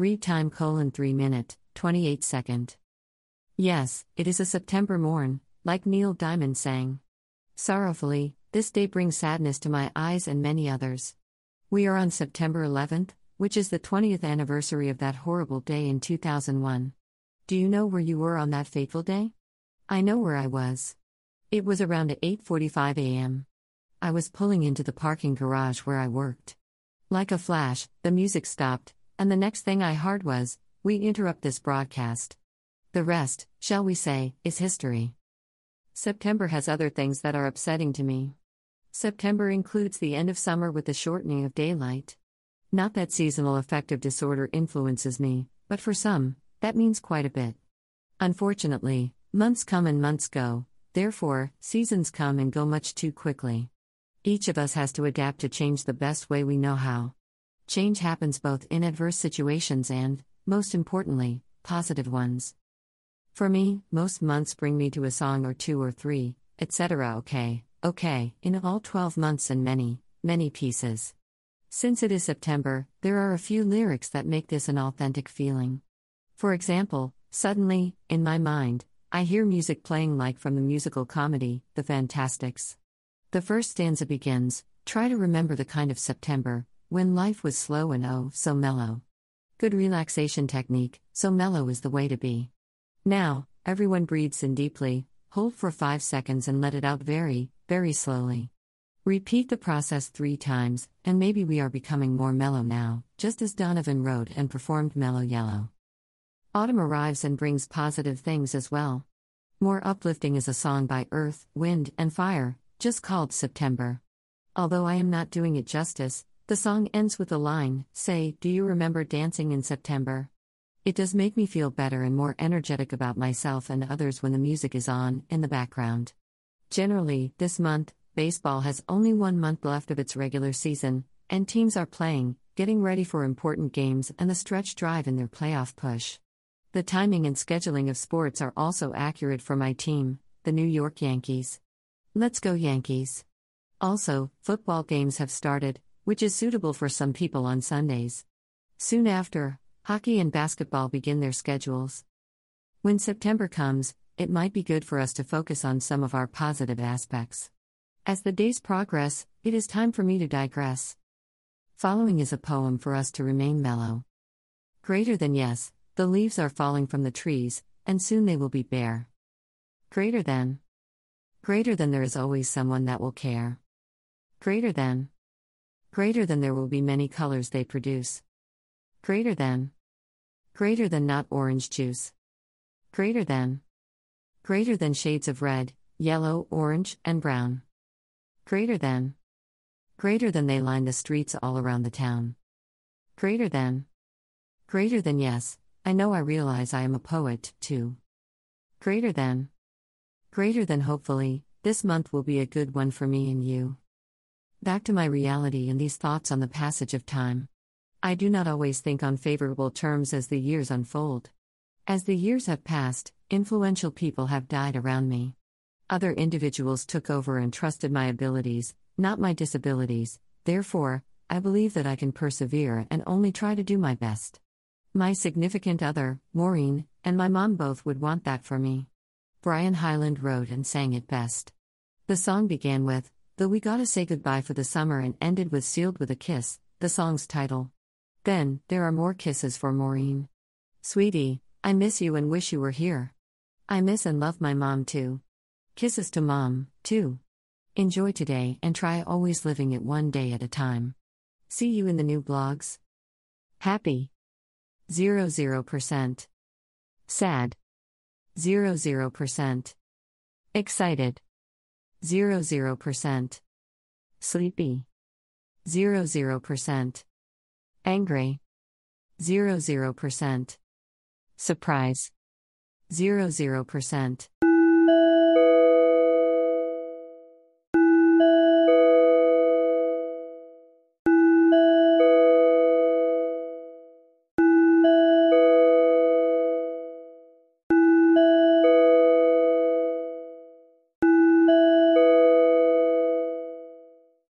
Read time colon 3 minute, 28 second. Yes, it is a September morn, like Neil Diamond sang. Sorrowfully, this day brings sadness to my eyes and many others. We are on September 11th, which is the 20th anniversary of that horrible day in 2001. Do you know where you were on that fateful day? I know where I was. It was around 8:45 a.m. I was pulling into the parking garage where I worked. Like a flash, the music stopped, and the next thing I heard was, "We interrupt this broadcast." The rest, shall we say, is history. September has other things that are upsetting to me. September includes the end of summer with the shortening of daylight. Not that seasonal affective disorder influences me, but for some, that means quite a bit. Unfortunately, months come and months go, therefore, seasons come and go much too quickly. Each of us has to adapt to change the best way we know how. Change happens both in adverse situations and, most importantly, positive ones. For me, most months bring me to a song or two or three, etc. Okay, okay, in all 12 months and many, many pieces. Since it is September, there are a few lyrics that make this an authentic feeling. For example, suddenly, in my mind, I hear music playing like from the musical comedy, The Fantasticks. The first stanza begins Try to remember the kind of September, when life was slow and oh, so mellow. Good relaxation technique, so mellow is the way to be. Now, everyone breathes in deeply, hold for 5 seconds and let it out very, very slowly. Repeat the process three times, and maybe we are becoming more mellow now, just as Donovan wrote and performed Mellow Yellow. Autumn arrives and brings positive things as well. More Uplifting is a song by Earth, Wind, and Fire, just called September. Although I am not doing it justice, the song ends with the line Say, do you remember dancing in September? It does make me feel better and more energetic about myself and others when the music is on in the background. Generally, this month, baseball has only one month left of its regular season, and teams are playing, getting ready for important games and the stretch drive in their playoff push. The timing and scheduling of sports are also accurate for my team, the New York Yankees. Let's go, Yankees! Also, football games have started, which is suitable for some people on Sundays. Soon after, hockey and basketball begin their schedules. When September comes, it might be good for us to focus on some of our positive aspects. As the days progress, it is time for me to digress. Following is a poem for us to remain mellow. Greater than yes, the leaves are falling from the trees, and soon they will be bare. Greater than. Greater than there is always someone that will care. Greater than. Greater than there will be many colors they produce. Greater than. Greater than not orange juice. Greater than. Greater than shades of red, yellow, orange, and brown. Greater than. Greater than they line the streets all around the town. Greater than. Greater than yes, I know I realize I am a poet, too. Greater than. Greater than hopefully, this month will be a good one for me and you. Back to my reality and these thoughts on the passage of time. I do not always think on favorable terms as the years unfold. As the years have passed, influential people have died around me. Other individuals took over and trusted my abilities, not my disabilities, therefore, I believe that I can persevere and only try to do my best. My significant other, Maureen, and my mom both would want that for me. Brian Hyland wrote and sang it best. The song began with, Though We Gotta Say Goodbye for the Summer and ended with Sealed with a Kiss, the song's title. Then, there are more kisses for Maureen. Sweetie, I miss you and wish you were here. I miss and love my mom too. Kisses to mom, too. Enjoy today and try always living it one day at a time. See you in the new blogs. Happy. 00%. Sad. 00%. Excited. 00%. Sleepy. 00%. Angry. 00%. Surprise. 00%.